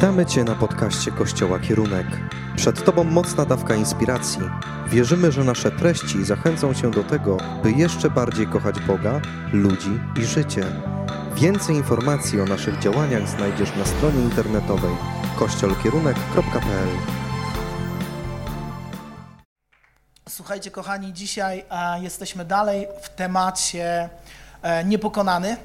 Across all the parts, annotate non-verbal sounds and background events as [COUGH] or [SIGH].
Witamy Cię na podcaście Kościoła Kierunek. Przed Tobą mocna dawka inspiracji. Wierzymy, że nasze treści zachęcą Cię do tego, by jeszcze bardziej kochać Boga, ludzi i życie. Więcej informacji o naszych działaniach znajdziesz na stronie internetowej kościolkierunek.pl Słuchajcie, kochani, dzisiaj a, jesteśmy dalej w temacie e, niepokonany.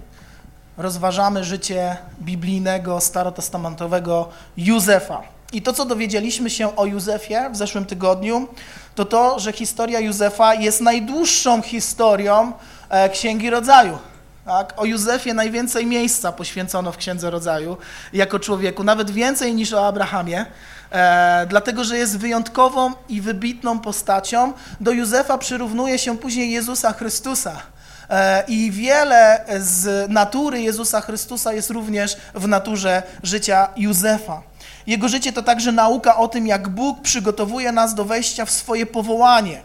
Rozważamy życie biblijnego, starotestamentowego Józefa. I to, co dowiedzieliśmy się o Józefie w zeszłym tygodniu, to to, że historia Józefa jest najdłuższą historią e, Księgi Rodzaju. Tak? O Józefie najwięcej miejsca poświęcono w Księdze Rodzaju jako człowieku, nawet więcej niż o Abrahamie, e, dlatego że jest wyjątkową i wybitną postacią. Do Józefa przyrównuje się później Jezusa Chrystusa. E, I wiele z natury Jezusa Chrystusa jest również w naturze życia Józefa. Jego życie to także nauka o tym, jak Bóg przygotowuje nas do wejścia w swoje powołanie.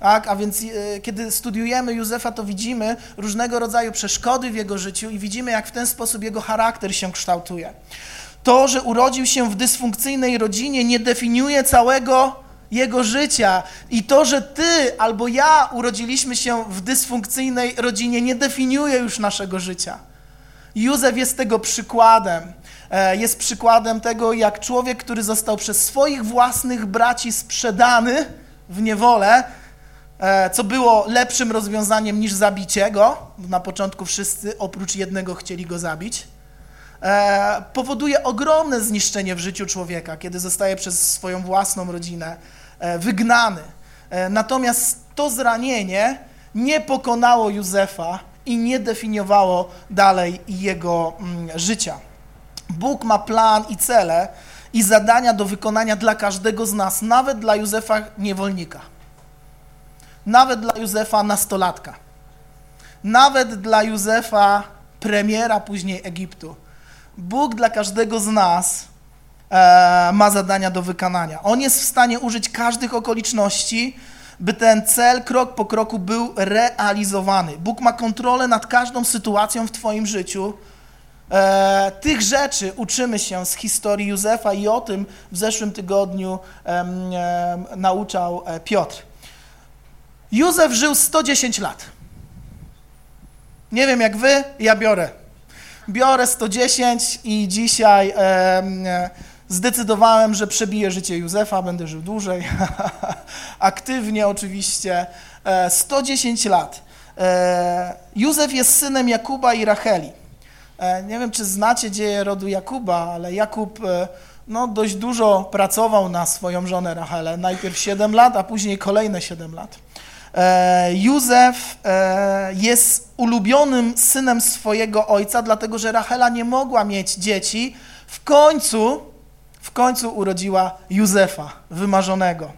Tak, a więc e, kiedy studiujemy Józefa, to widzimy różnego rodzaju przeszkody w jego życiu i widzimy, jak w ten sposób jego charakter się kształtuje. To, że urodził się w dysfunkcyjnej rodzinie, nie definiuje całego jego życia. I to, że ty albo ja urodziliśmy się w dysfunkcyjnej rodzinie, nie definiuje już naszego życia. Józef jest tego przykładem. E, Jest przykładem tego, jak człowiek, który został przez swoich własnych braci sprzedany w niewolę, e, co było lepszym rozwiązaniem niż zabicie go. Na początku wszyscy oprócz jednego chcieli go zabić. E, powoduje ogromne zniszczenie w życiu człowieka, kiedy zostaje przez swoją własną rodzinę wygnany. E, Natomiast to zranienie nie pokonało Józefa i nie definiowało dalej jego mm, życia. Bóg ma plan i cele i zadania do wykonania dla każdego z nas, nawet dla Józefa niewolnika, nawet dla Józefa nastolatka, nawet dla Józefa premiera później Egiptu. Bóg dla każdego z nas e, ma zadania do wykonania. On jest w stanie użyć każdych okoliczności, by ten cel krok po kroku był realizowany. Bóg ma kontrolę nad każdą sytuacją w Twoim życiu. E, tych rzeczy uczymy się z historii Józefa i o tym w zeszłym tygodniu nauczał e, Piotr. Józef żył 110 lat. Nie wiem jak wy, ja biorę. Biorę 110 i dzisiaj e, zdecydowałem, że przebiję życie Józefa, będę żył dłużej. [LAUGHS] Aktywnie oczywiście. E, 110 lat. E, Józef jest synem Jakuba i Racheli. E, Nie wiem, czy znacie dzieje rodu Jakuba, ale Jakub e, no, dość dużo pracował na swoją żonę Rachelę. Najpierw 7 lat, a później kolejne 7 lat. E, Józef e, jest ulubionym synem swojego ojca, dlatego że Rachela nie mogła mieć dzieci. W końcu, w końcu urodziła Józefa, wymarzonego.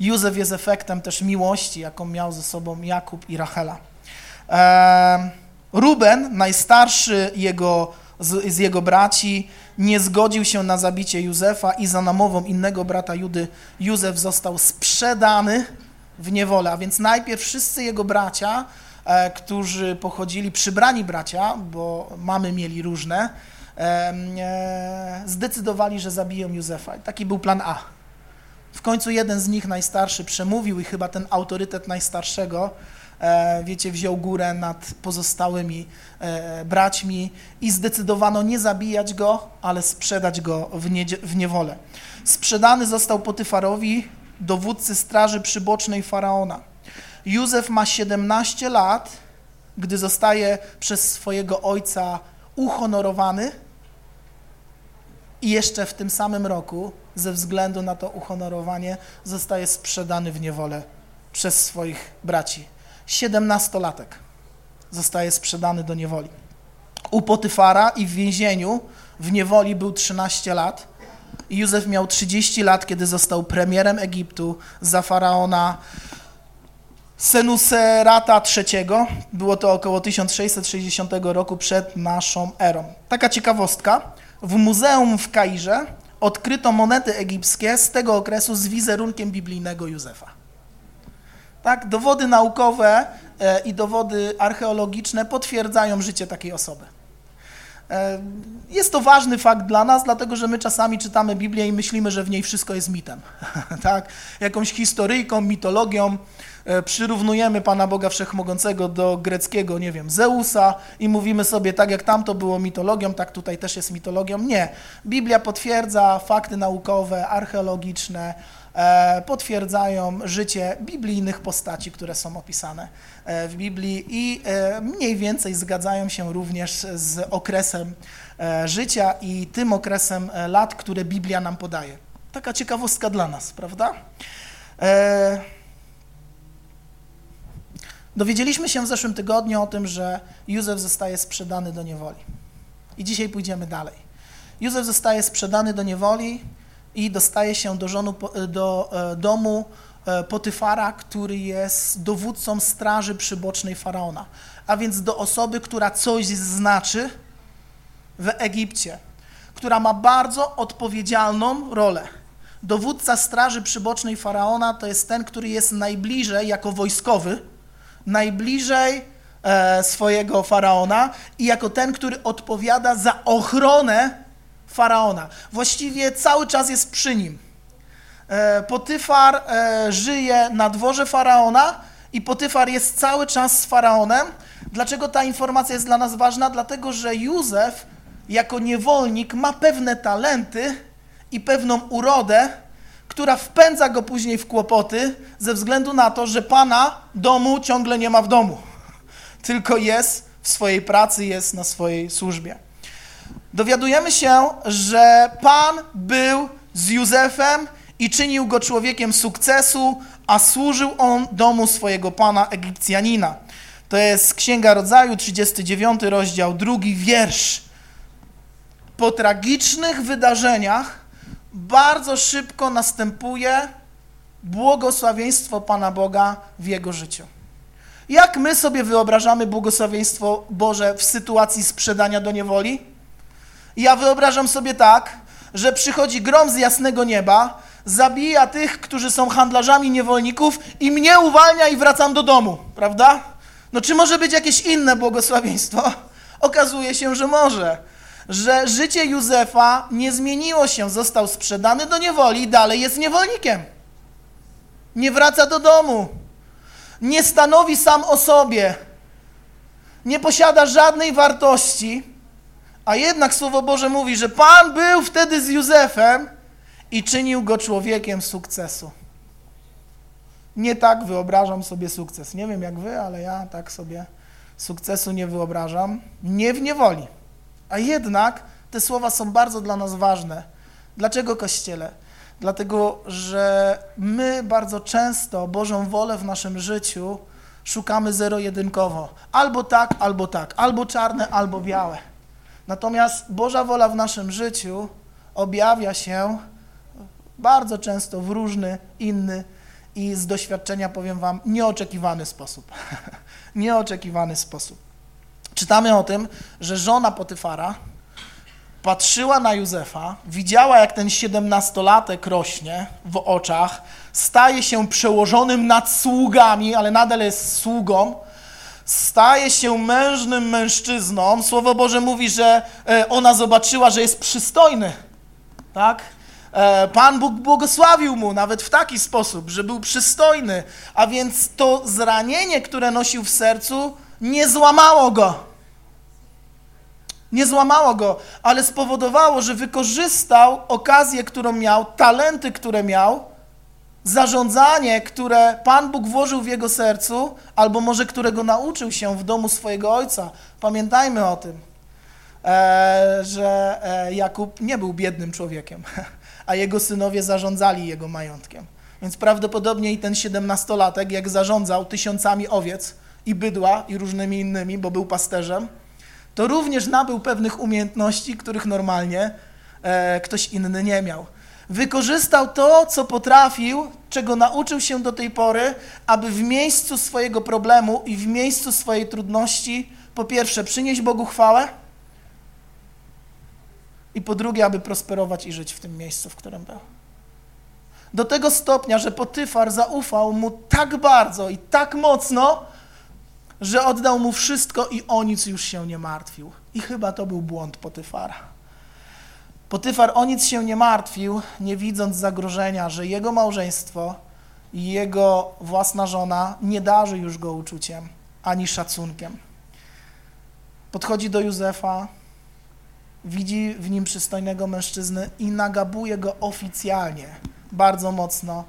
Józef jest efektem też miłości, jaką miał ze sobą Jakub i Rachela. Ruben, najstarszy jego, z, z jego braci, nie zgodził się na zabicie Józefa i za namową innego brata Judy Józef został sprzedany w niewolę. A więc najpierw wszyscy jego bracia, e, którzy pochodzili, przybrani bracia, bo mamy mieli różne, zdecydowali, że zabiją Józefa. Taki był plan A. W końcu jeden z nich, najstarszy, przemówił i chyba ten autorytet najstarszego, e, wiecie, wziął górę nad pozostałymi e, braćmi i zdecydowano nie zabijać go, ale sprzedać go w, niedzie- w niewolę. Sprzedany został Potyfarowi, dowódcy straży przybocznej Faraona. Józef ma 17 lat, gdy zostaje przez swojego ojca uhonorowany i jeszcze w tym samym roku, ze względu na to uhonorowanie, zostaje sprzedany w niewolę przez swoich braci. 17-latek zostaje sprzedany do niewoli. U Potyfara i w więzieniu w niewoli był 13 lat. Józef miał 30 lat, kiedy został premierem Egiptu za faraona Senuserata III. Było to około 1660 roku przed naszą erą. Taka ciekawostka. W muzeum w Kairze odkryto monety egipskie z tego okresu z wizerunkiem biblijnego Józefa. Tak, dowody naukowe e, i dowody archeologiczne potwierdzają życie takiej osoby. E, jest to ważny fakt dla nas, dlatego że my czasami czytamy Biblię i myślimy, że w niej wszystko jest mitem. [LAUGHS] tak? Jakąś historyjką, mitologią przyrównujemy Pana Boga Wszechmogącego do greckiego, nie wiem, Zeusa i mówimy sobie, tak jak tamto było mitologią, tak tutaj też jest mitologią. Nie. Biblia potwierdza fakty naukowe, archeologiczne, E, potwierdzają życie biblijnych postaci, które są opisane e, w Biblii i e, mniej więcej zgadzają się również z okresem życia i tym okresem lat, które Biblia nam podaje. Taka ciekawostka dla nas, prawda? Dowiedzieliśmy się w zeszłym tygodniu o tym, że Józef zostaje sprzedany do niewoli. I dzisiaj pójdziemy dalej. Józef zostaje sprzedany do niewoli, i dostaje się do, żonu, do e, domu e, Potyfara, który jest dowódcą straży przybocznej Faraona, a więc do osoby, która coś znaczy w Egipcie, która ma bardzo odpowiedzialną rolę. Dowódca straży przybocznej Faraona to jest ten, który jest najbliżej, jako wojskowy, najbliżej e, swojego Faraona i jako ten, który odpowiada za ochronę faraona. Właściwie cały czas jest przy nim. E, Potyfar e, żyje na dworze faraona i Potyfar jest cały czas z faraonem. Dlaczego ta informacja jest dla nas ważna? Dlatego, że Józef jako niewolnik ma pewne talenty i pewną urodę, która wpędza go później w kłopoty ze względu na to, że pana domu ciągle nie ma w domu, tylko jest w swojej pracy, jest na swojej służbie dowiadujemy się, że Pan był z Józefem i czynił go człowiekiem sukcesu, a służył on domu swojego pana Egipcjanina. To jest Księga Rodzaju, 39 rozdział, drugi wiersz. Po tragicznych wydarzeniach bardzo szybko następuje błogosławieństwo Pana Boga w jego życiu. Jak my sobie wyobrażamy błogosławieństwo Boże w sytuacji sprzedania do niewoli? ja wyobrażam sobie tak, że przychodzi grom z jasnego nieba, zabija tych, którzy są handlarzami niewolników i mnie uwalnia i wracam do domu, prawda? No czy może być jakieś inne błogosławieństwo? Okazuje się, że może. Że życie Józefa nie zmieniło się, został sprzedany do niewoli i dalej jest niewolnikiem. Nie wraca do domu. Nie stanowi sam o sobie. Nie posiada żadnej wartości a jednak Słowo Boże mówi, że Pan był wtedy z Józefem i czynił go człowiekiem sukcesu. Nie tak wyobrażam sobie sukces. Nie wiem jak wy, ale ja tak sobie sukcesu nie wyobrażam. Nie w niewoli. A jednak te słowa są bardzo dla nas ważne. Dlaczego Kościele? Dlatego, że my bardzo często Bożą wolę w naszym życiu szukamy zero-jedynkowo. Albo tak, albo tak. Albo czarne, albo białe. Natomiast Boża wola w naszym życiu objawia się bardzo często w różny, inny i z doświadczenia powiem Wam nieoczekiwany sposób. [LAUGHS] nieoczekiwany sposób. Czytamy o tym, że żona Potyfara patrzyła na Józefa, widziała jak ten siedemnastolatek rośnie w oczach, staje się przełożonym nad sługami, ale nadal jest sługą, staje się mężnym mężczyzną. Słowo Boże mówi, że e, ona zobaczyła, że jest przystojny. Tak? E, Pan Bóg błogosławił mu nawet w taki sposób, że był przystojny, a więc to zranienie, które nosił w sercu, nie złamało go. Nie złamało go, ale spowodowało, że wykorzystał okazję, którą miał, talenty, które miał, zarządzanie, które Pan Bóg włożył w jego sercu, albo może którego nauczył się w domu swojego ojca. Pamiętajmy o tym, e, że e, Jakub nie był biednym człowiekiem, [LAUGHS] a jego synowie zarządzali jego majątkiem. Więc prawdopodobnie i ten siedemnastolatek, jak zarządzał tysiącami owiec i bydła i różnymi innymi, bo był pasterzem, to również nabył pewnych umiejętności, których normalnie e, ktoś inny nie miał. Wykorzystał to, co potrafił, czego nauczył się do tej pory, aby w miejscu swojego problemu i w miejscu swojej trudności, po pierwsze, przynieść Bogu chwałę, i po drugie, aby prosperować i żyć w tym miejscu, w którym był. Do tego stopnia, że Potyfar zaufał mu tak bardzo i tak mocno, że oddał mu wszystko i o nic już się nie martwił. I chyba to był błąd Potyfara. Potyfar o nic się nie martwił, nie widząc zagrożenia, że jego małżeństwo i jego własna żona nie darzy już go uczuciem ani szacunkiem. Podchodzi do Józefa, widzi w nim przystojnego mężczyznę i nagabuje go oficjalnie, bardzo mocno.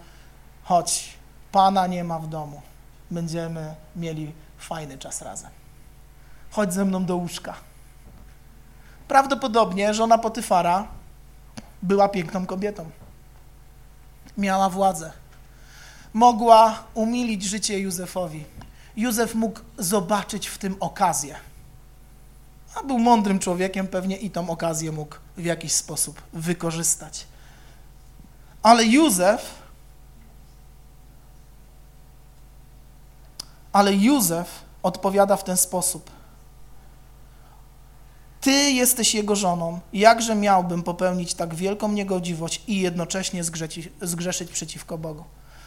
Chodź, pana nie ma w domu. Będziemy mieli fajny czas razem. Chodź ze mną do łóżka. Prawdopodobnie żona Potyfara była piękną kobietą. Miała władzę. Mogła umilić życie Józefowi. Józef mógł zobaczyć w tym okazję. A był mądrym człowiekiem, pewnie i tą okazję mógł w jakiś sposób wykorzystać. Ale Józef, ale Józef odpowiada w ten sposób. Ty jesteś jego żoną, jakże miałbym popełnić tak wielką niegodziwość i jednocześnie zgrzeszyć, zgrzeszyć przeciwko Bogu.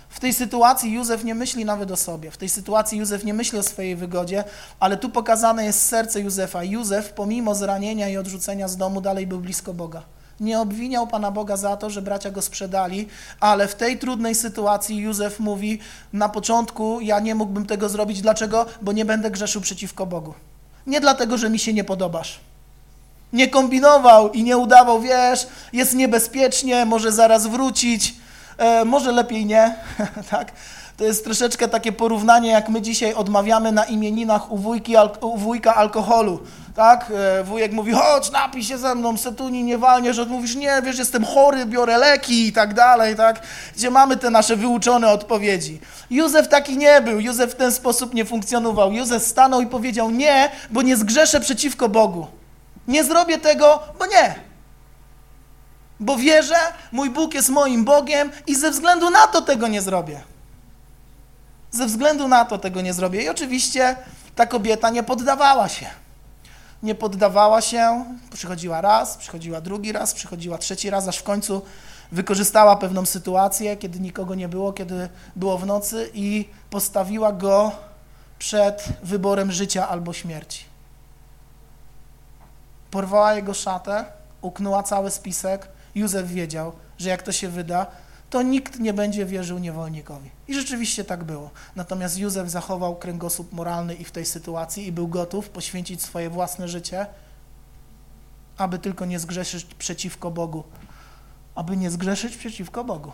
W tej sytuacji Józef nie myśli nawet o sobie. W tej sytuacji Józef nie myśli o swojej wygodzie, ale tu pokazane jest serce Józefa. Józef, pomimo zranienia i odrzucenia z domu, dalej był blisko Boga. Nie obwiniał Pana Boga za to, że bracia go sprzedali, ale w tej trudnej sytuacji Józef mówi: Na początku ja nie mógłbym tego zrobić. Dlaczego? Bo nie będę grzeszył przeciwko Bogu. Nie dlatego, że mi się nie podobasz. Nie kombinował i nie udawał, wiesz, jest niebezpiecznie, może zaraz wrócić E, może lepiej nie, [LAUGHS] tak? To jest troszeczkę takie porównanie, jak my dzisiaj odmawiamy na imieninach u, wujki, u wujka alkoholu, tak? E, wujek mówi, chodź, napij się ze mną, setuni nie walniesz, że mówisz, nie, wiesz, jestem chory, biorę leki i tak dalej, tak? Gdzie mamy te nasze wyuczone odpowiedzi. Józef taki nie był, Józef w ten sposób nie funkcjonował. Józef stanął i powiedział, nie, bo nie zgrzeszę przeciwko Bogu. Nie zrobię tego, bo nie bo wierzę, mój Bóg jest moim Bogiem i ze względu na to tego nie zrobię. Ze względu na to tego nie zrobię. I oczywiście ta kobieta nie poddawała się. Nie poddawała się, przychodziła raz, przychodziła drugi raz, przychodziła trzeci raz, aż w końcu wykorzystała pewną sytuację, kiedy nikogo nie było, kiedy było w nocy i postawiła go przed wyborem życia albo śmierci. Porwała jego szatę, uknęła cały spisek, Józef wiedział, że jak to się wyda, to nikt nie będzie wierzył niewolnikowi. I rzeczywiście tak było. Natomiast Józef zachował kręgosłup moralny i w tej sytuacji i był gotów poświęcić swoje własne życie, aby tylko nie zgrzeszyć przeciwko Bogu. Aby nie zgrzeszyć przeciwko Bogu.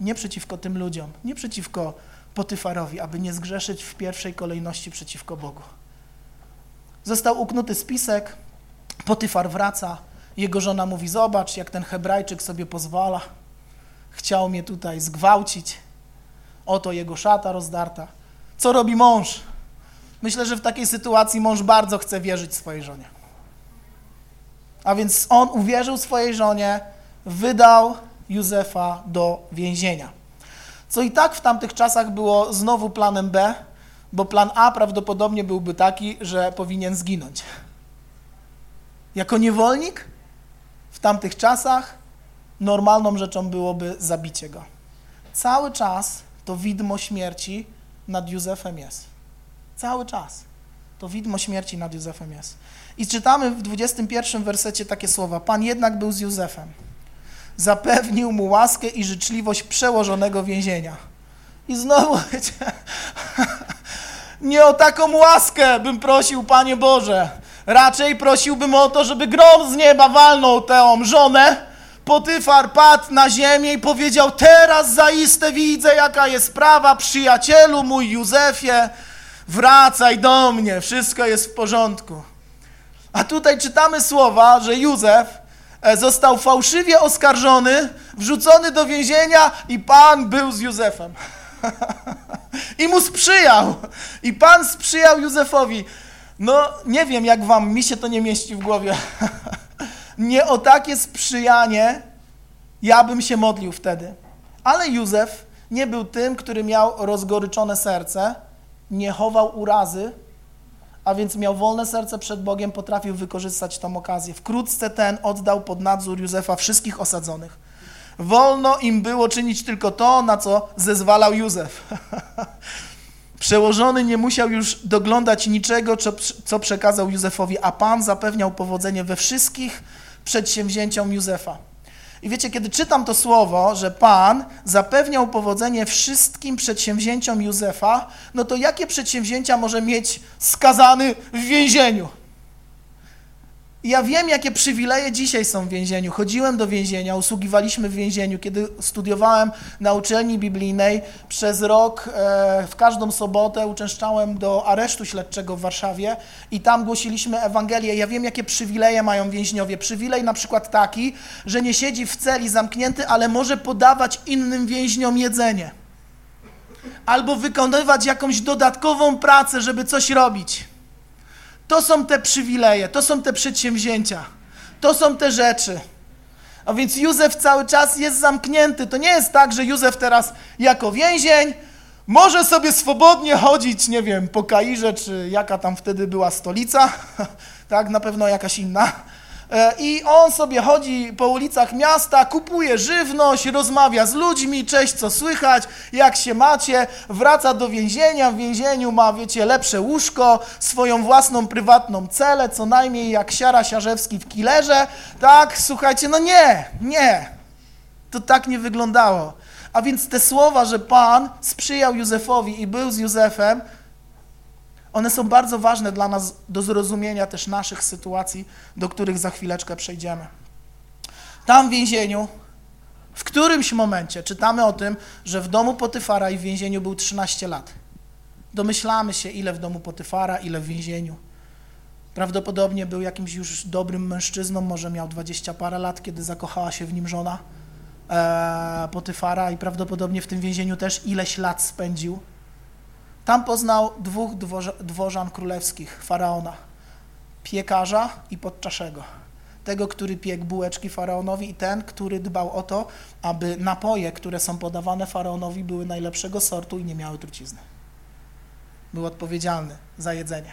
Nie przeciwko tym ludziom, nie przeciwko Potyfarowi, aby nie zgrzeszyć w pierwszej kolejności przeciwko Bogu. Został uknuty spisek, Potyfar wraca, jego żona mówi, zobacz, jak ten hebrajczyk sobie pozwala. Chciał mnie tutaj zgwałcić. Oto jego szata rozdarta. Co robi mąż? Myślę, że w takiej sytuacji mąż bardzo chce wierzyć swojej żonie. A więc on uwierzył swojej żonie, wydał Józefa do więzienia. Co i tak w tamtych czasach było znowu planem B, bo plan A prawdopodobnie byłby taki, że powinien zginąć. Jako niewolnik w tamtych czasach normalną rzeczą byłoby zabicie go. Cały czas to widmo śmierci nad Józefem jest. Cały czas to widmo śmierci nad Józefem jest. I czytamy w 21 wersecie takie słowa. Pan jednak był z Józefem. Zapewnił mu łaskę i życzliwość przełożonego więzienia. I znowu, [LAUGHS] nie o taką łaskę bym prosił, Panie Boże. Raczej prosiłbym o to, żeby grom z nieba walnął tę żonę. Potyfar padł na ziemię i powiedział, teraz zaiste widzę, jaka jest sprawa, przyjacielu mój Józefie, wracaj do mnie, wszystko jest w porządku. A tutaj czytamy słowa, że Józef e, został fałszywie oskarżony, wrzucony do więzienia i Pan był z Józefem. [LAUGHS] I mu sprzyjał. I Pan sprzyjał Józefowi. No, nie wiem jak wam, mi się to nie mieści w głowie. [LAUGHS] nie o takie sprzyjanie ja bym się modlił wtedy. Ale Józef nie był tym, który miał rozgoryczone serce, nie chował urazy, a więc miał wolne serce przed Bogiem, potrafił wykorzystać tą okazję. Wkrótce ten oddał pod nadzór Józefa wszystkich osadzonych. Wolno im było czynić tylko to, na co zezwalał Józef. [LAUGHS] Przełożony nie musiał już doglądać niczego, co, przekazał Józefowi, a Pan zapewniał powodzenie we wszystkich przedsięwzięciom Józefa. I wiecie, kiedy czytam to słowo, że Pan zapewniał powodzenie wszystkim przedsięwzięciom Józefa, no to jakie przedsięwzięcia może mieć skazany w więzieniu? Ja wiem, jakie przywileje dzisiaj są w więzieniu. Chodziłem do więzienia, usługiwaliśmy w więzieniu. Kiedy studiowałem na uczelni biblijnej, przez rok e, w każdą sobotę uczęszczałem do aresztu śledczego w Warszawie i tam głosiliśmy Ewangelię. Ja wiem, jakie przywileje mają więźniowie. Przywilej na przykład taki, że nie siedzi w celi zamknięty, ale może podawać innym więźniom jedzenie. Albo wykonywać jakąś dodatkową pracę, żeby coś robić. To są te przywileje, to są te przedsięwzięcia, to są te rzeczy. A więc Józef cały czas jest zamknięty. To nie jest tak, że Józef teraz jako więzień może sobie swobodnie chodzić, nie wiem, po Kairze, czy jaka tam wtedy była stolica, [LAUGHS] tak, na pewno jakaś inna I on sobie chodzi po ulicach miasta, kupuje żywność, rozmawia z ludźmi, cześć, co słychać, jak się macie, wraca do więzienia, w więzieniu ma, wiecie, lepsze łóżko, swoją własną prywatną celę, co najmniej jak Siara Siarzewski w Killerze, tak, słuchajcie, no nie, nie, to tak nie wyglądało. A więc te słowa, że Pan sprzyjał Józefowi i był z Józefem, one są bardzo ważne dla nas do zrozumienia też naszych sytuacji, do których za chwileczkę przejdziemy. Tam w więzieniu, w którymś momencie czytamy o tym, że w domu Potyfara i w więzieniu był 13 lat. Domyślamy się, ile w domu Potyfara, ile w więzieniu. Prawdopodobnie był jakimś już dobrym mężczyzną, może miał 20 parę lat, kiedy zakochała się w nim żona e, Potyfara i prawdopodobnie w tym więzieniu też ileś lat spędził. Tam poznał dwóch dworzan królewskich, faraona, piekarza i podczaszego. Tego, który piekł bułeczki faraonowi i ten, który dbał o to, aby napoje, które są podawane faraonowi, były najlepszego sortu i nie miały trucizny. Był odpowiedzialny za jedzenie.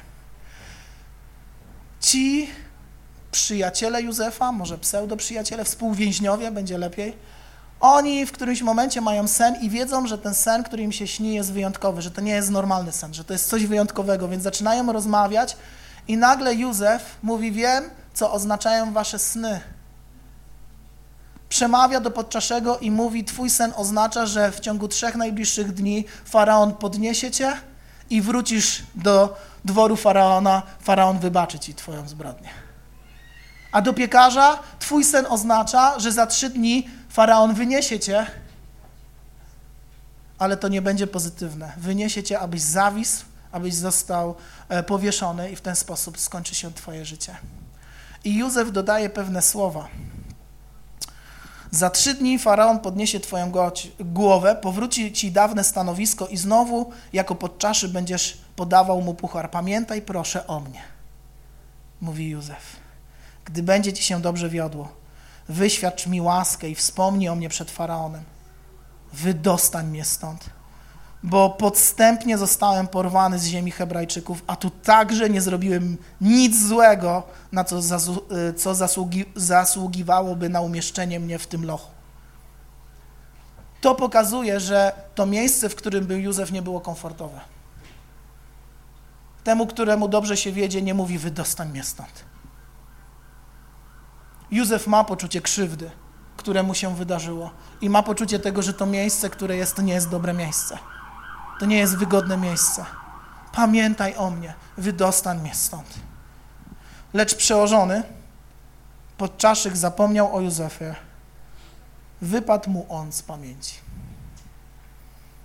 Ci przyjaciele Józefa, może pseudo-przyjaciele, współwięźniowie, będzie lepiej, oni w którymś momencie mają sen i wiedzą, że ten sen, który im się śni, jest wyjątkowy, że to nie jest normalny sen, że to jest coś wyjątkowego, więc zaczynają rozmawiać i nagle Józef mówi, wiem, co oznaczają wasze sny. Przemawia do podczaszego i mówi, twój sen oznacza, że w ciągu trzech najbliższych dni Faraon podniesie cię i wrócisz do dworu Faraona, Faraon wybaczy ci twoją zbrodnię. A do piekarza twój sen oznacza, że za trzy dni Faraon wyniesie cię, ale to nie będzie pozytywne. Wyniesie cię, abyś zawisł, abyś został e, powieszony i w ten sposób skończy się twoje życie. I Józef dodaje pewne słowa. Za trzy dni Faraon podniesie twoją głowę, powróci ci dawne stanowisko i znowu jako podczaszy będziesz podawał mu puchar. Pamiętaj proszę o mnie, mówi Józef. Gdy będzie ci się dobrze wiodło, wyświadcz mi łaskę i wspomnij o mnie przed Faraonem. Wydostań mnie stąd, bo podstępnie zostałem porwany z ziemi Hebrajczyków, a tu także nie zrobiłem nic złego, na co, y, co zasługi, zasługiwałoby na umieszczenie mnie w tym lochu. To pokazuje, że to miejsce, w którym był Józef, nie było komfortowe. Temu, któremu dobrze się wiedzie, nie mówi wydostań mnie stąd. Józef ma poczucie krzywdy, które mu się wydarzyło i ma poczucie tego, że to miejsce, które jest, to nie jest dobre miejsce. To nie jest wygodne miejsce. Pamiętaj o mnie, wydostań mnie stąd. Lecz przełożony podczaszyk zapomniał o Józefie. Wypadł mu on z pamięci.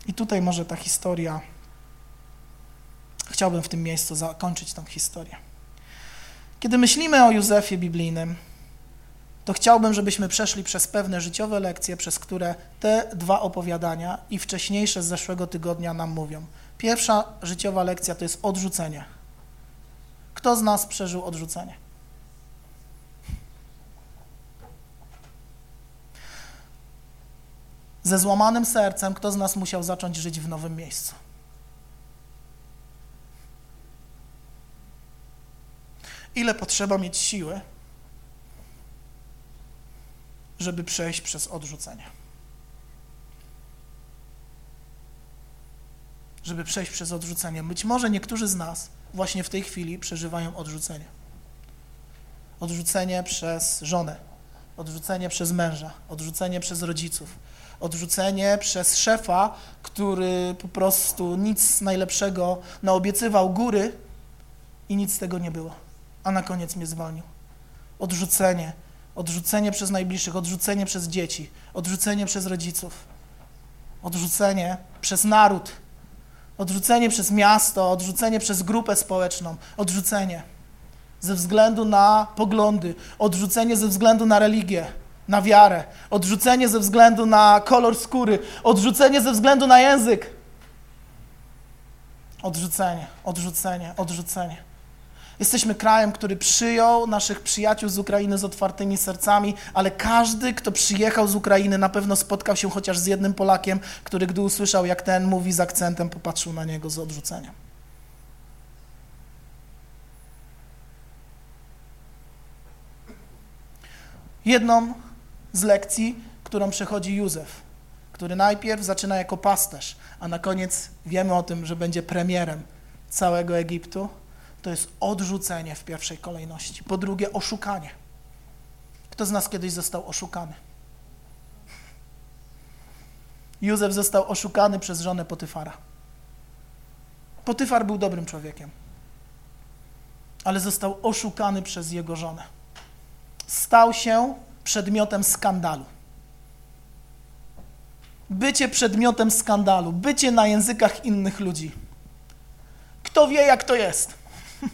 I tutaj może ta historia, chciałbym w tym miejscu zakończyć tę historię. Kiedy myślimy o Józefie biblijnym, to chciałbym, żebyśmy przeszli przez pewne życiowe lekcje, przez które te dwa opowiadania i wcześniejsze z zeszłego tygodnia nam mówią. Pierwsza życiowa lekcja to jest odrzucenie. Kto z nas przeżył odrzucenie? Ze złamanym sercem, kto z nas musiał zacząć żyć w nowym miejscu? Ile potrzeba mieć siły, żeby przejść przez odrzucenie. żeby przejść przez odrzucenie. Być może niektórzy z nas właśnie w tej chwili przeżywają odrzucenie. Odrzucenie przez żonę, odrzucenie przez męża, odrzucenie przez rodziców, odrzucenie przez szefa, który po prostu nic najlepszego naobiecywał góry i nic z tego nie było, a na koniec mnie zwolnił. Odrzucenie, odrzucenie przez najbliższych, odrzucenie przez dzieci, odrzucenie przez rodziców, odrzucenie przez naród, odrzucenie przez miasto, odrzucenie przez grupę społeczną, odrzucenie ze względu na poglądy, odrzucenie ze względu na religię, na wiarę, odrzucenie ze względu na kolor skóry, odrzucenie ze względu na język. Odrzucenie, odrzucenie, odrzucenie. Jesteśmy krajem, który przyjął naszych przyjaciół z Ukrainy z otwartymi sercami, ale każdy, kto przyjechał z Ukrainy, na pewno spotkał się chociaż z jednym Polakiem, który gdy usłyszał, jak ten mówi z akcentem, popatrzył na niego z odrzuceniem. Jedną z lekcji, którą przechodzi Józef, który najpierw zaczyna jako pasterz, a na koniec wiemy o tym, że będzie premierem całego Egiptu, to jest odrzucenie w pierwszej kolejności. Po drugie, oszukanie. Kto z nas kiedyś został oszukany? Józef został oszukany przez żonę Potyfara. Potyfar był dobrym człowiekiem, ale został oszukany przez jego żonę. Stał się przedmiotem skandalu. Bycie przedmiotem skandalu, bycie na językach innych ludzi. Kto wie, jak to jest? [LAUGHS]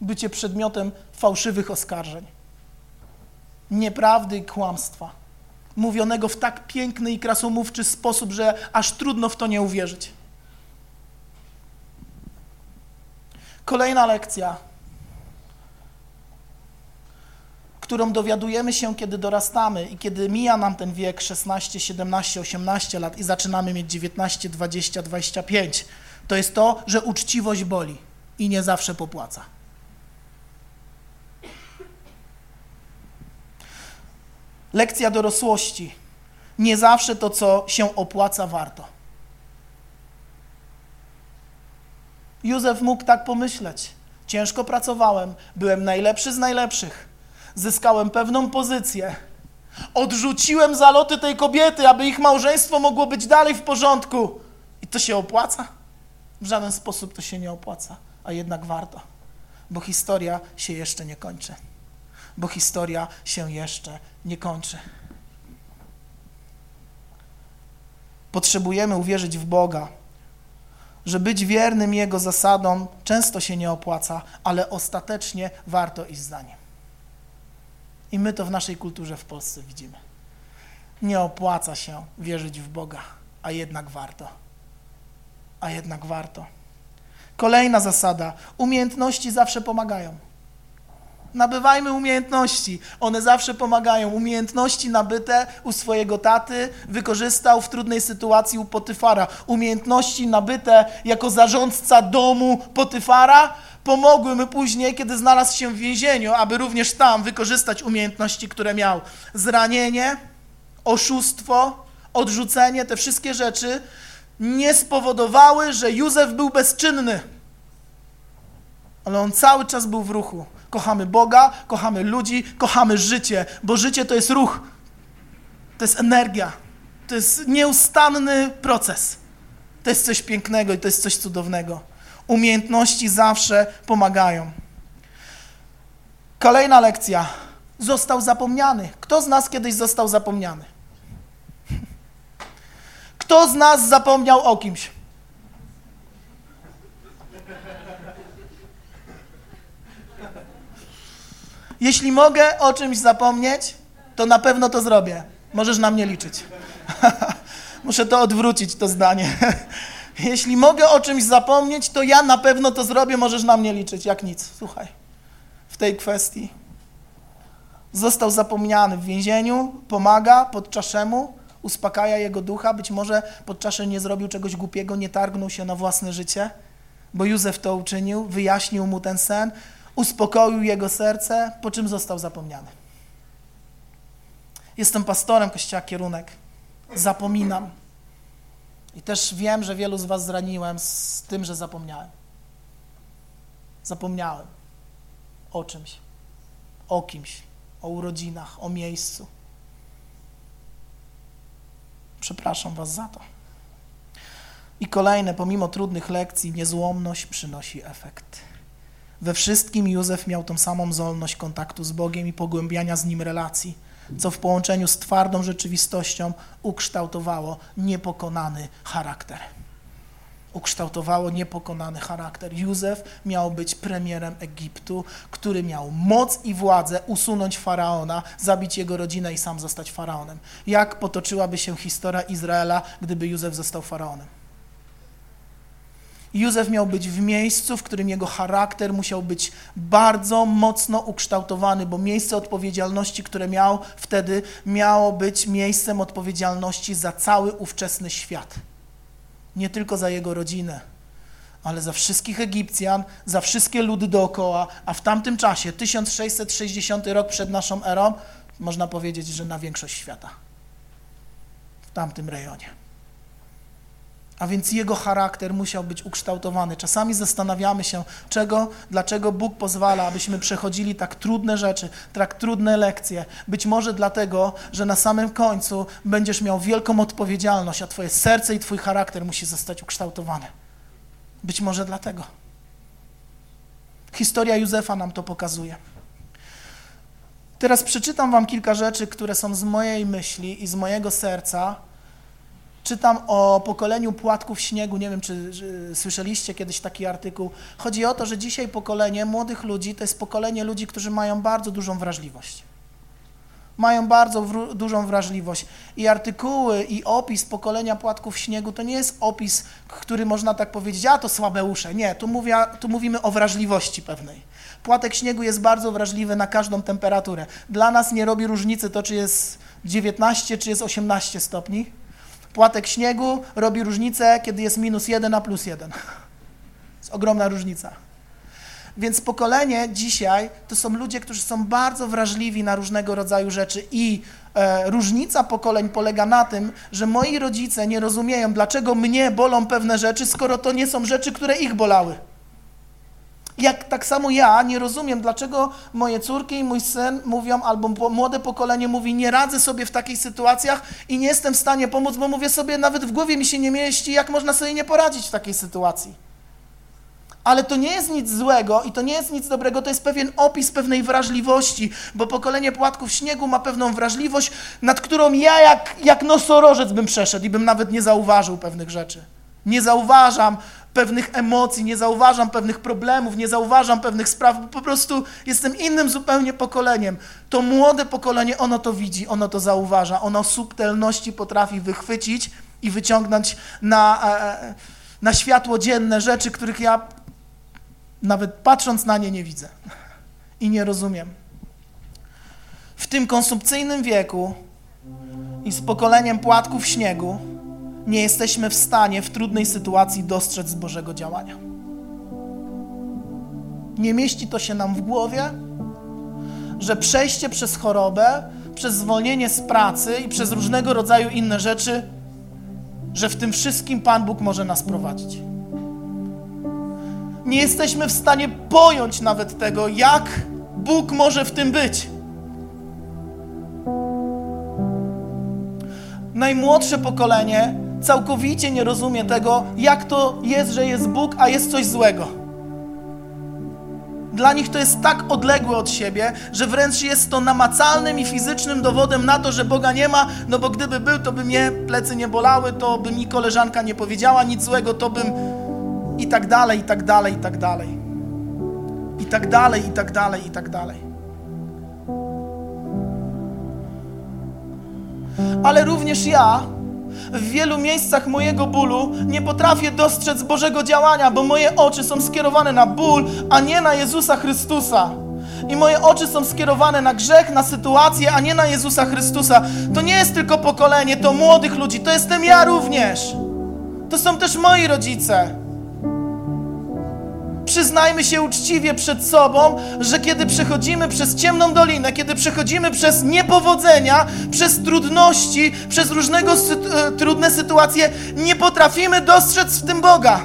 Bycie przedmiotem fałszywych oskarżeń, nieprawdy i kłamstwa, mówionego w tak piękny i krasomówczy sposób, że aż trudno w to nie uwierzyć. Kolejna lekcja którą dowiadujemy się, kiedy dorastamy i kiedy mija nam ten wiek 16, 17, 18 lat i zaczynamy mieć 19, 20, 25, to jest to, że uczciwość boli i nie zawsze popłaca. Lekcja dorosłości. Nie zawsze to, co się opłaca, warto. Józef mógł tak pomyśleć. Ciężko pracowałem, byłem najlepszy z najlepszych zyskałem pewną pozycję. Odrzuciłem zaloty tej kobiety, aby ich małżeństwo mogło być dalej w porządku. I to się opłaca? W żaden sposób to się nie opłaca, a jednak warto, bo historia się jeszcze nie kończy. Bo historia się jeszcze nie kończy. Potrzebujemy uwierzyć w Boga, że być wiernym Jego zasadom często się nie opłaca, ale ostatecznie warto iść za Nim. I my to w naszej kulturze w Polsce widzimy. Nie opłaca się wierzyć w Boga, a jednak warto. A jednak warto. Kolejna zasada. Umiejętności zawsze pomagają. Nabywajmy umiejętności. One zawsze pomagają. Umiejętności nabyte u swojego taty wykorzystał w trudnej sytuacji u Potyfara. Umiejętności nabyte jako zarządca domu Potyfara pomogły mu później, kiedy znalazł się w więzieniu, aby również tam wykorzystać umiejętności, które miał. Zranienie, oszustwo, odrzucenie, te wszystkie rzeczy nie spowodowały, że Józef był bezczynny. Ale on cały czas był w ruchu. Kochamy Boga, kochamy ludzi, kochamy życie, bo życie to jest ruch, to jest energia, to jest nieustanny proces. To jest coś pięknego i to jest coś cudownego. Umiejętności zawsze pomagają. Kolejna lekcja. Został zapomniany. Kto z nas kiedyś został zapomniany? Kto z nas zapomniał o kimś? Jeśli mogę o czymś zapomnieć, to na pewno to zrobię. Możesz na mnie liczyć. [LAUGHS] Muszę to odwrócić, to zdanie. [LAUGHS] Jeśli mogę o czymś zapomnieć, to ja na pewno to zrobię, możesz na mnie liczyć, jak nic. Słuchaj, w tej kwestii. Został zapomniany w więzieniu, pomaga podczaszemu, uspokaja jego ducha. Być może podczasze nie zrobił czegoś głupiego, nie targnął się na własne życie, bo Józef to uczynił, wyjaśnił mu ten sen, uspokoił jego serce, po czym został zapomniany. Jestem pastorem Kościoła Kierunek zapominam. I też wiem, że wielu z Was zraniłem z tym, że zapomniałem. Zapomniałem o czymś, o kimś, o urodzinach, o miejscu. Przepraszam Was za to. I kolejne, pomimo trudnych lekcji, niezłomność przynosi efekt. We wszystkim Józef miał tą samą zdolność kontaktu z Bogiem i pogłębiania z Nim relacji, co w połączeniu z twardą rzeczywistością ukształtowało niepokonany charakter. Ukształtowało niepokonany charakter. Józef miał być premierem Egiptu, który miał moc i władzę usunąć faraona, zabić jego rodzinę i sam zostać faraonem. Jak potoczyłaby się historia Izraela, gdyby Józef został faraonem? Józef miał być w miejscu, w którym jego charakter musiał być bardzo mocno ukształtowany, bo miejsce odpowiedzialności, które miał wtedy, miało być miejscem odpowiedzialności za cały ówczesny świat. Nie tylko za jego rodzinę, ale za wszystkich Egipcjan, za wszystkie ludy dookoła, a w tamtym czasie, 1660 rok przed naszą erą, można powiedzieć, że na większość świata. W tamtym rejonie a więc jego charakter musiał być ukształtowany. Czasami zastanawiamy się, czego, dlaczego Bóg pozwala, abyśmy przechodzili tak trudne rzeczy, tak trudne lekcje. Być może dlatego, że na samym końcu będziesz miał wielką odpowiedzialność, a twoje serce i twój charakter musi zostać ukształtowany. Być może dlatego. Historia Józefa nam to pokazuje. Teraz przeczytam wam kilka rzeczy, które są z mojej myśli i z mojego serca, Czytam o pokoleniu płatków śniegu, nie wiem, czy, słyszeliście kiedyś taki artykuł. Chodzi o to, że dzisiaj pokolenie młodych ludzi to jest pokolenie ludzi, którzy mają bardzo dużą wrażliwość. Mają bardzo wr dużą wrażliwość. I artykuły, i opis pokolenia płatków śniegu to nie jest opis, który można tak powiedzieć, a to słabe usze. Nie, tu, mówię, tu mówimy o wrażliwości pewnej. Płatek śniegu jest bardzo wrażliwy na każdą temperaturę. Dla nas nie robi różnicy to, czy jest 19, czy jest 18 stopni Płatek śniegu robi różnicę, kiedy jest minus jeden a plus jeden. To [LAUGHS] jest ogromna różnica. Więc pokolenie dzisiaj to są ludzie, którzy są bardzo wrażliwi na różnego rodzaju rzeczy i e, różnica pokoleń polega na tym, że moi rodzice nie rozumieją, dlaczego mnie bolą pewne rzeczy, skoro to nie są rzeczy, które ich bolały. Jak tak samo ja nie rozumiem, dlaczego moje córki i mój syn mówią, albo młode pokolenie mówi, nie radzę sobie w takich sytuacjach i nie jestem w stanie pomóc, bo mówię sobie, nawet w głowie mi się nie mieści, jak można sobie nie poradzić w takiej sytuacji. Ale to nie jest nic złego i to nie jest nic dobrego, to jest pewien opis pewnej wrażliwości, bo pokolenie płatków śniegu ma pewną wrażliwość, nad którą ja jak, jak nosorożec bym przeszedł i bym nawet nie zauważył pewnych rzeczy. Nie zauważam pewnych emocji, nie zauważam pewnych problemów, nie zauważam pewnych spraw, bo po prostu jestem innym zupełnie pokoleniem. To młode pokolenie, ono to widzi, ono to zauważa, ono subtelności potrafi wychwycić i wyciągnąć na, e, na światło dzienne rzeczy, których ja nawet patrząc na nie nie widzę i nie rozumiem. W tym konsumpcyjnym wieku i z pokoleniem płatków śniegu nie jesteśmy w stanie w trudnej sytuacji dostrzec Bożego działania. Nie mieści to się nam w głowie, że przejście przez chorobę, przez zwolnienie z pracy i przez różnego rodzaju inne rzeczy, że w tym wszystkim Pan Bóg może nas prowadzić. Nie jesteśmy w stanie pojąć nawet tego, jak Bóg może w tym być. Najmłodsze pokolenie całkowicie nie rozumie tego, jak to jest, że jest Bóg, a jest coś złego. Dla nich to jest tak odległe od siebie, że wręcz jest to namacalnym i fizycznym dowodem na to, że Boga nie ma, no bo gdyby był, to by mnie plecy nie bolały, to by mi koleżanka nie powiedziała nic złego, to bym i tak dalej, i tak dalej, i tak dalej. I tak dalej, i tak dalej, i tak dalej. Ale również ja w wielu miejscach mojego bólu nie potrafię dostrzec Bożego działania, bo moje oczy są skierowane na ból, a nie na Jezusa Chrystusa. I moje oczy są skierowane na grzech, na sytuację, a nie na Jezusa Chrystusa. To nie jest tylko pokolenie, to młodych ludzi, to jestem ja również. To są też moi rodzice. Przyznajmy się uczciwie przed sobą, że kiedy przechodzimy przez ciemną dolinę, kiedy przechodzimy przez niepowodzenia, przez trudności, przez różnego sy e, trudne sytuacje, nie potrafimy dostrzec w tym Boga.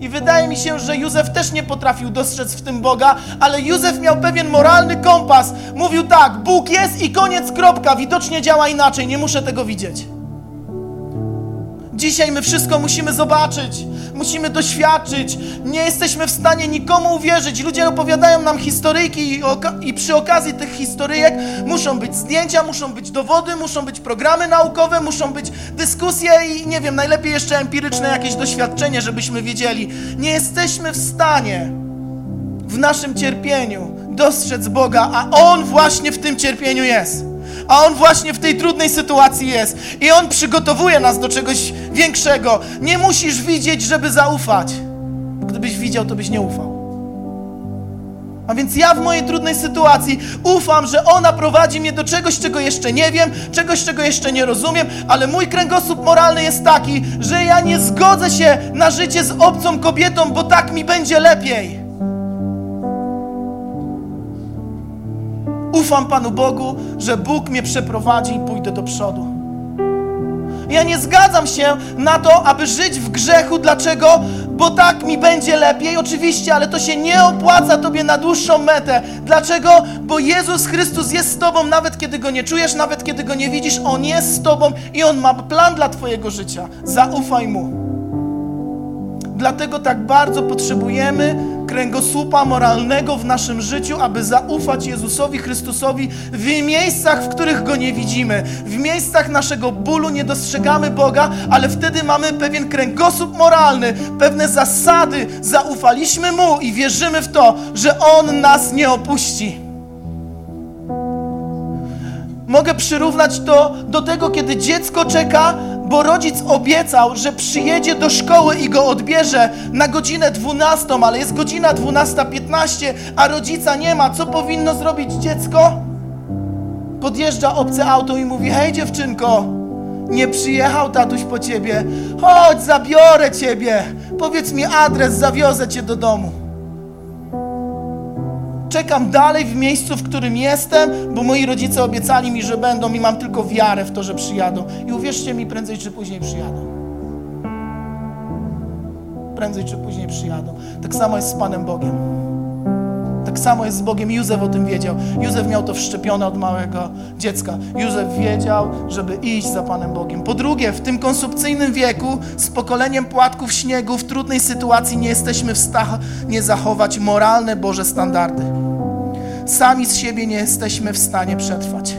I wydaje mi się, że Józef też nie potrafił dostrzec w tym Boga, ale Józef miał pewien moralny kompas. Mówił tak: Bóg jest i koniec, kropka. Widocznie działa inaczej, nie muszę tego widzieć. Dzisiaj my wszystko musimy zobaczyć, musimy doświadczyć. Nie jesteśmy w stanie nikomu uwierzyć. Ludzie opowiadają nam historyjki i, i, przy okazji tych historyjek muszą być zdjęcia, muszą być dowody, muszą być programy naukowe, muszą być dyskusje i nie wiem, najlepiej jeszcze empiryczne jakieś doświadczenie, żebyśmy wiedzieli. Nie jesteśmy w stanie w naszym cierpieniu dostrzec Boga, a On właśnie w tym cierpieniu jest a On właśnie w tej trudnej sytuacji jest i On przygotowuje nas do czegoś większego. Nie musisz widzieć, żeby zaufać. Gdybyś widział, to byś nie ufał. A więc ja w mojej trudnej sytuacji ufam, że ona prowadzi mnie do czegoś, czego jeszcze nie wiem, czegoś, czego jeszcze nie rozumiem, ale mój kręgosłup moralny jest taki, że ja nie zgodzę się na życie z obcą kobietą, bo tak mi będzie lepiej. Ufam Panu Bogu, że Bóg mnie przeprowadzi i pójdę do przodu. Ja nie zgadzam się na to, aby żyć w grzechu. Dlaczego? Bo tak mi będzie lepiej, oczywiście, ale to się nie opłaca Tobie na dłuższą metę. Dlaczego? Bo Jezus Chrystus jest z Tobą, nawet kiedy Go nie czujesz, nawet kiedy Go nie widzisz. On jest z Tobą i On ma plan dla Twojego życia. Zaufaj Mu. Dlatego tak bardzo potrzebujemy kręgosłupa moralnego w naszym życiu, aby zaufać Jezusowi Chrystusowi w miejscach, w których Go nie widzimy. W miejscach naszego bólu nie dostrzegamy Boga, ale wtedy mamy pewien kręgosłup moralny, pewne zasady. Zaufaliśmy Mu i wierzymy w to, że On nas nie opuści. Mogę przyrównać to do tego, kiedy dziecko czeka bo rodzic obiecał, że przyjedzie do szkoły i go odbierze na godzinę 12, ale jest godzina 12.15, a rodzica nie ma. Co powinno zrobić dziecko? Podjeżdża obce auto i mówi: Hej, dziewczynko, nie przyjechał tatuś po ciebie. Chodź, zabiorę ciebie. Powiedz mi adres, zawiozę cię do domu. Czekam dalej w miejscu, w którym jestem, bo moi rodzice obiecali mi, że będą i mam tylko wiarę w to, że przyjadą. I uwierzcie mi, prędzej czy później przyjadą. Prędzej czy później przyjadą. Tak samo jest z Panem Bogiem. Tak samo jest z Bogiem. Józef o tym wiedział. Józef miał to wszczepione od małego dziecka. Józef wiedział, żeby iść za Panem Bogiem. Po drugie, w tym konsumpcyjnym wieku, z pokoleniem płatków śniegu, w trudnej sytuacji nie jesteśmy w stanie zachować moralne Boże standardy. Sami z siebie nie jesteśmy w stanie przetrwać.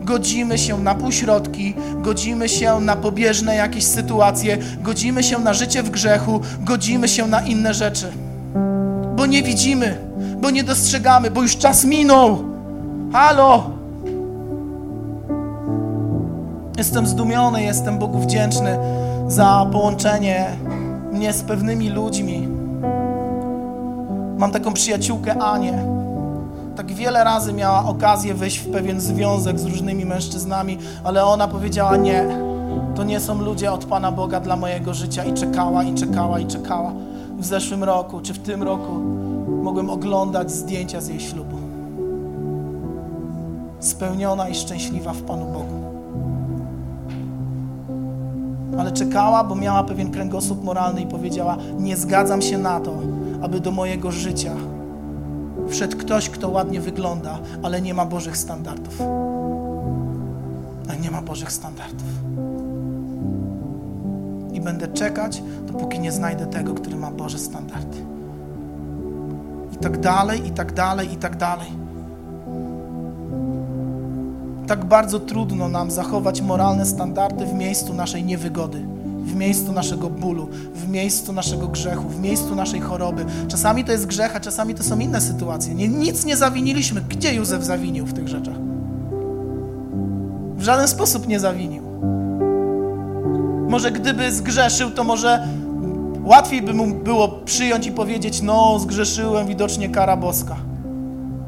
Godzimy się na półśrodki, godzimy się na pobieżne jakieś sytuacje, godzimy się na życie w grzechu, godzimy się na inne rzeczy. Bo nie widzimy, bo nie dostrzegamy, bo już czas minął. Halo! Jestem zdumiony, jestem Bogu wdzięczny za połączenie mnie z pewnymi ludźmi. Mam taką przyjaciółkę Anię. Tak wiele razy miała okazję wejść w pewien związek z różnymi mężczyznami, ale ona powiedziała nie. To nie są ludzie od Pana Boga dla mojego życia i czekała, i czekała, i czekała. W zeszłym roku, czy w tym roku mogłem oglądać zdjęcia z jej ślubu. Spełniona i szczęśliwa w Panu Bogu. Ale czekała, bo miała pewien kręgosłup moralny i powiedziała: Nie zgadzam się na to, aby do mojego życia wszedł ktoś, kto ładnie wygląda, ale nie ma Bożych standardów. A nie ma Bożych standardów. I będę czekać, dopóki nie znajdę tego, który ma Boże standardy tak dalej, i tak dalej, i tak dalej. Tak bardzo trudno nam zachować moralne standardy w miejscu naszej niewygody, w miejscu naszego bólu, w miejscu naszego grzechu, w miejscu naszej choroby. Czasami to jest grzech, a czasami to są inne sytuacje. Nie, nic nie zawiniliśmy. Gdzie Józef zawinił w tych rzeczach? W żaden sposób nie zawinił. Może gdyby zgrzeszył, to może Łatwiej by mu było przyjąć i powiedzieć: No, zgrzeszyłem, widocznie kara boska.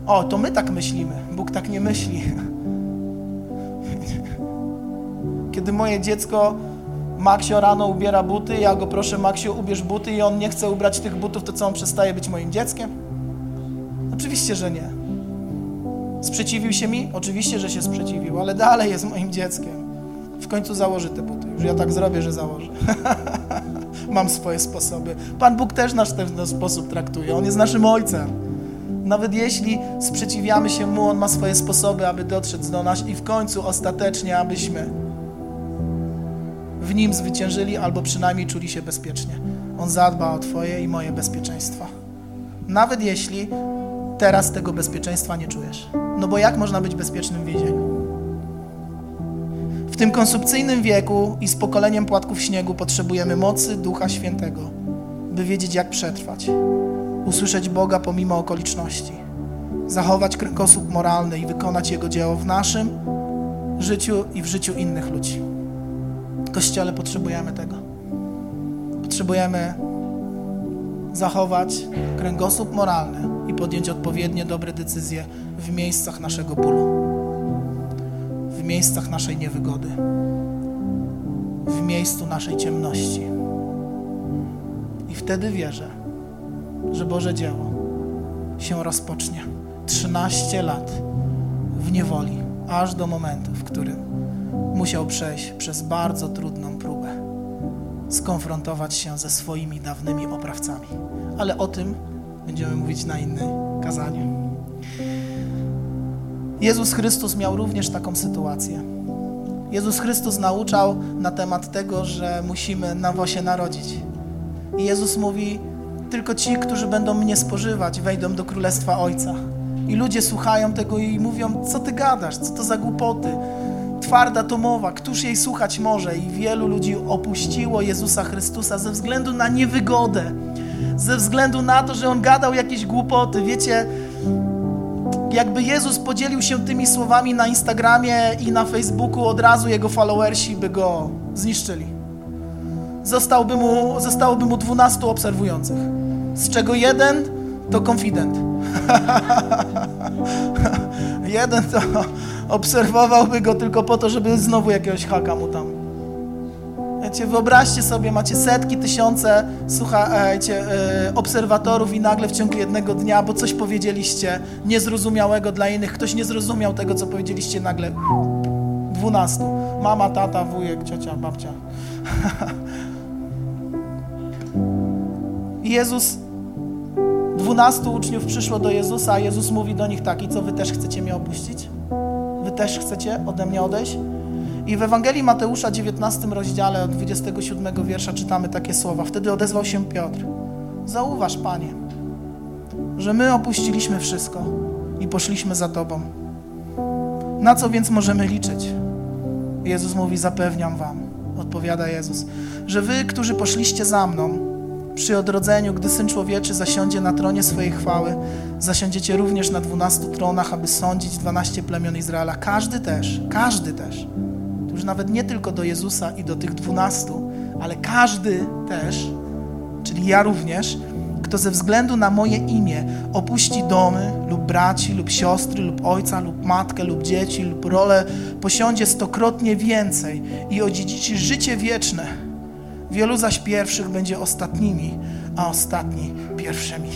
O, to my tak myślimy. Bóg tak nie myśli. [LAUGHS] Kiedy moje dziecko Maksio rano ubiera buty, ja go proszę, Maksio, ubierz buty i on nie chce ubrać tych butów, to co on przestaje być moim dzieckiem? Oczywiście, że nie. Sprzeciwił się mi? Oczywiście, że się sprzeciwił, ale dalej jest moim dzieckiem. W końcu założy te buty. Już ja tak zrobię, że założę. [LAUGHS] Mam swoje sposoby. Pan Bóg też nas w ten sposób traktuje. On jest naszym ojcem. Nawet jeśli sprzeciwiamy się Mu, On ma swoje sposoby, aby dotrzeć do nas i w końcu ostatecznie, abyśmy w Nim zwyciężyli albo przynajmniej czuli się bezpiecznie. On zadba o Twoje i moje bezpieczeństwa. Nawet jeśli teraz tego bezpieczeństwa nie czujesz. No bo jak można być bezpiecznym w więzieniu? W tym konsumpcyjnym wieku i z pokoleniem płatków śniegu potrzebujemy mocy Ducha Świętego, by wiedzieć, jak przetrwać, usłyszeć Boga pomimo okoliczności, zachować kręgosłup moralny i wykonać Jego dzieło w naszym życiu i w życiu innych ludzi. Kościele potrzebujemy tego. Potrzebujemy zachować kręgosłup moralny i podjąć odpowiednie dobre decyzje w miejscach naszego bólu, w miejscach naszej niewygody, w miejscu naszej ciemności. I wtedy wierzę, że Boże dzieło się rozpocznie. 13 lat w niewoli, aż do momentu, w którym musiał przejść przez bardzo trudną próbę, skonfrontować się ze swoimi dawnymi oprawcami. Ale o tym będziemy mówić na innym kazaniu. Jezus Chrystus miał również taką sytuację. Jezus Chrystus nauczał na temat tego, że musimy nowo się narodzić. I Jezus mówi, tylko ci, którzy będą mnie spożywać, wejdą do Królestwa Ojca. I ludzie słuchają tego i mówią, co ty gadasz, co to za głupoty. Twarda to mowa, któż jej słuchać może? I wielu ludzi opuściło Jezusa Chrystusa ze względu na niewygodę, ze względu na to, że On gadał jakieś głupoty. Wiecie, jakby Jezus podzielił się tymi słowami na Instagramie i na Facebooku, od razu Jego followersi by Go zniszczyli. Zostałby mu, zostałoby mu 12 obserwujących, z czego jeden to konfident. [LAUGHS] jeden to obserwowałby go tylko po to, żeby znowu jakiegoś haka mu tam. Wiecie, wyobraźcie sobie, macie setki, tysiące, słuchajcie, e, obserwatorów i nagle w ciągu jednego dnia, bo coś powiedzieliście niezrozumiałego dla innych, ktoś nie zrozumiał tego, co powiedzieliście nagle. Dwunastu. Mama, tata, wujek, ciocia, babcia. [LAUGHS] Jezus, dwunastu uczniów przyszło do Jezusa, a Jezus mówi do nich tak, i co, wy też chcecie mnie opuścić? Wy też chcecie ode mnie odejść? I w Ewangelii Mateusza, 19 rozdziale, od 27 wiersza czytamy takie słowa. Wtedy odezwał się Piotr. Zauważ, Panie, że my opuściliśmy wszystko i poszliśmy za Tobą. Na co więc możemy liczyć? Jezus mówi, zapewniam Wam, odpowiada Jezus, że Wy, którzy poszliście za mną, przy odrodzeniu, gdy Syn Człowieczy zasiądzie na tronie swojej chwały, zasiądziecie również na dwunastu tronach, aby sądzić dwanaście plemion Izraela. Każdy też, każdy też już nawet nie tylko do Jezusa i do tych dwunastu, ale każdy też, czyli ja również, kto ze względu na moje imię opuści domy lub braci, lub siostry, lub ojca, lub matkę, lub dzieci, lub rolę, posiądzie stokrotnie więcej i odziedziczy życie wieczne. Wielu zaś pierwszych będzie ostatnimi, a ostatni pierwszymi.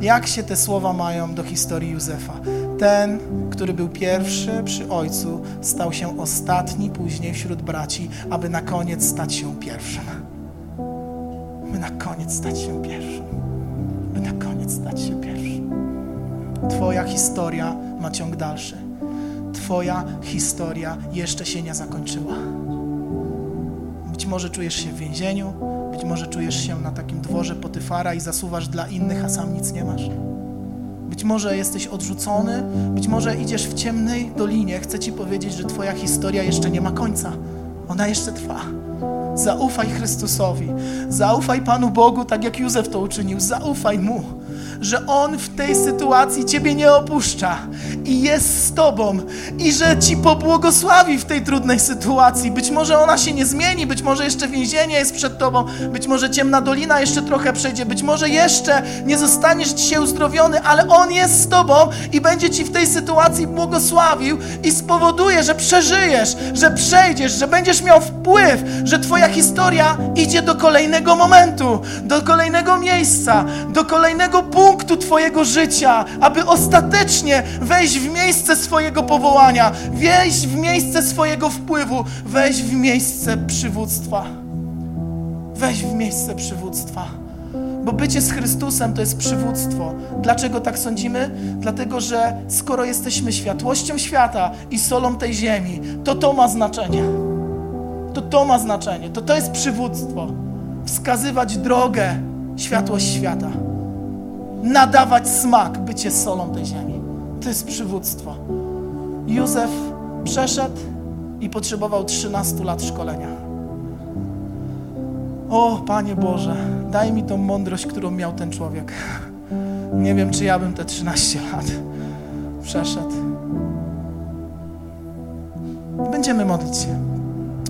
Jak się te słowa mają do historii Józefa? Ten, który był pierwszy przy ojcu, stał się ostatni później wśród braci, aby na koniec stać się pierwszym. By na koniec stać się pierwszym. By na koniec stać się pierwszym. Twoja historia ma ciąg dalszy. Twoja historia jeszcze się nie zakończyła. Być może czujesz się w więzieniu, być może czujesz się na takim dworze Potyfara i zasuwasz dla innych, a sam nic nie masz. Być może jesteś odrzucony, być może idziesz w ciemnej dolinie. Chcę Ci powiedzieć, że Twoja historia jeszcze nie ma końca. Ona jeszcze trwa. Zaufaj Chrystusowi. Zaufaj Panu Bogu, tak jak Józef to uczynił. Zaufaj Mu że On w tej sytuacji Ciebie nie opuszcza i jest z Tobą i że Ci pobłogosławi w tej trudnej sytuacji. Być może ona się nie zmieni, być może jeszcze więzienie jest przed Tobą, być może ciemna dolina jeszcze trochę przejdzie, być może jeszcze nie zostaniesz dzisiaj uzdrowiony, ale On jest z Tobą i będzie Ci w tej sytuacji błogosławił i spowoduje, że przeżyjesz, że przejdziesz, że będziesz miał wpływ, że Twoja historia idzie do kolejnego momentu, do kolejnego miejsca, do kolejnego punktu punktu Twojego życia, aby ostatecznie wejść w miejsce swojego powołania, wejść w miejsce swojego wpływu, wejść w miejsce przywództwa. Wejść w miejsce przywództwa. Bo bycie z Chrystusem to jest przywództwo. Dlaczego tak sądzimy? Dlatego, że skoro jesteśmy światłością świata i solą tej ziemi, to to ma znaczenie. To to ma znaczenie. To to jest przywództwo. Wskazywać drogę, światłość świata nadawać smak, bycie solą tej ziemi. To jest przywództwo. Józef przeszedł i potrzebował 13 lat szkolenia. O, Panie Boże, daj mi tą mądrość, którą miał ten człowiek. Nie wiem, czy ja bym te 13 lat przeszedł. Będziemy modlić się.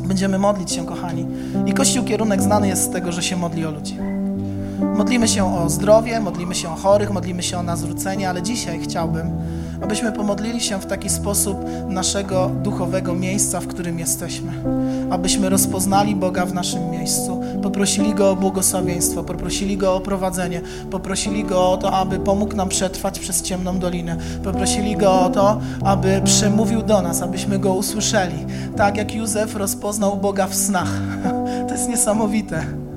Będziemy modlić się, kochani. I Kościół kierunek znany jest z tego, że się modli o ludzi. Modlimy się o zdrowie, modlimy się o chorych, modlimy się o nazwrócenie, ale dzisiaj chciałbym, abyśmy pomodlili się w taki sposób naszego duchowego miejsca, w którym jesteśmy. Abyśmy rozpoznali Boga w naszym miejscu, poprosili Go o błogosławieństwo, poprosili Go o prowadzenie, poprosili Go o to, aby pomógł nam przetrwać przez ciemną dolinę, poprosili Go o to, aby przemówił do nas, abyśmy Go usłyszeli. Tak jak Józef rozpoznał Boga w snach. [LAUGHS] To jest niesamowite.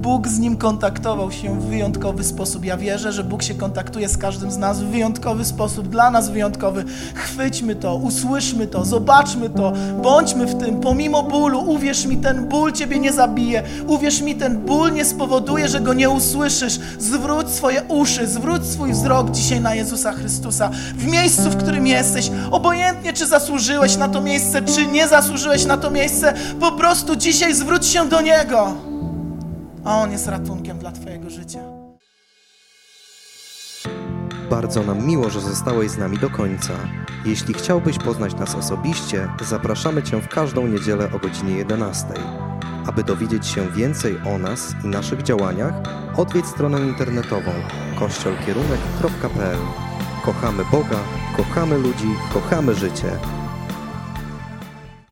Bóg z nim kontaktował się w wyjątkowy sposób. Ja wierzę, że Bóg się kontaktuje z każdym z nas w wyjątkowy sposób, dla nas wyjątkowy. Chwyćmy to, usłyszmy to, zobaczmy to, bądźmy w tym, pomimo bólu. Uwierz mi, ten ból ciebie nie zabije. Uwierz mi, ten ból nie spowoduje, że go nie usłyszysz. Zwróć swoje uszy, zwróć swój wzrok dzisiaj na Jezusa Chrystusa. W miejscu, w którym jesteś, obojętnie czy zasłużyłeś na to miejsce, czy nie zasłużyłeś na to miejsce, po prostu dzisiaj zwróć się do Niego a On jest ratunkiem dla Twojego życia. Bardzo nam miło, że zostałeś z nami do końca. Jeśli chciałbyś poznać nas osobiście, zapraszamy Cię w każdą niedzielę o godzinie 11. Aby dowiedzieć się więcej o nas i naszych działaniach, odwiedź stronę internetową kościolkierunek.pl. Kochamy Boga, kochamy ludzi, kochamy życie.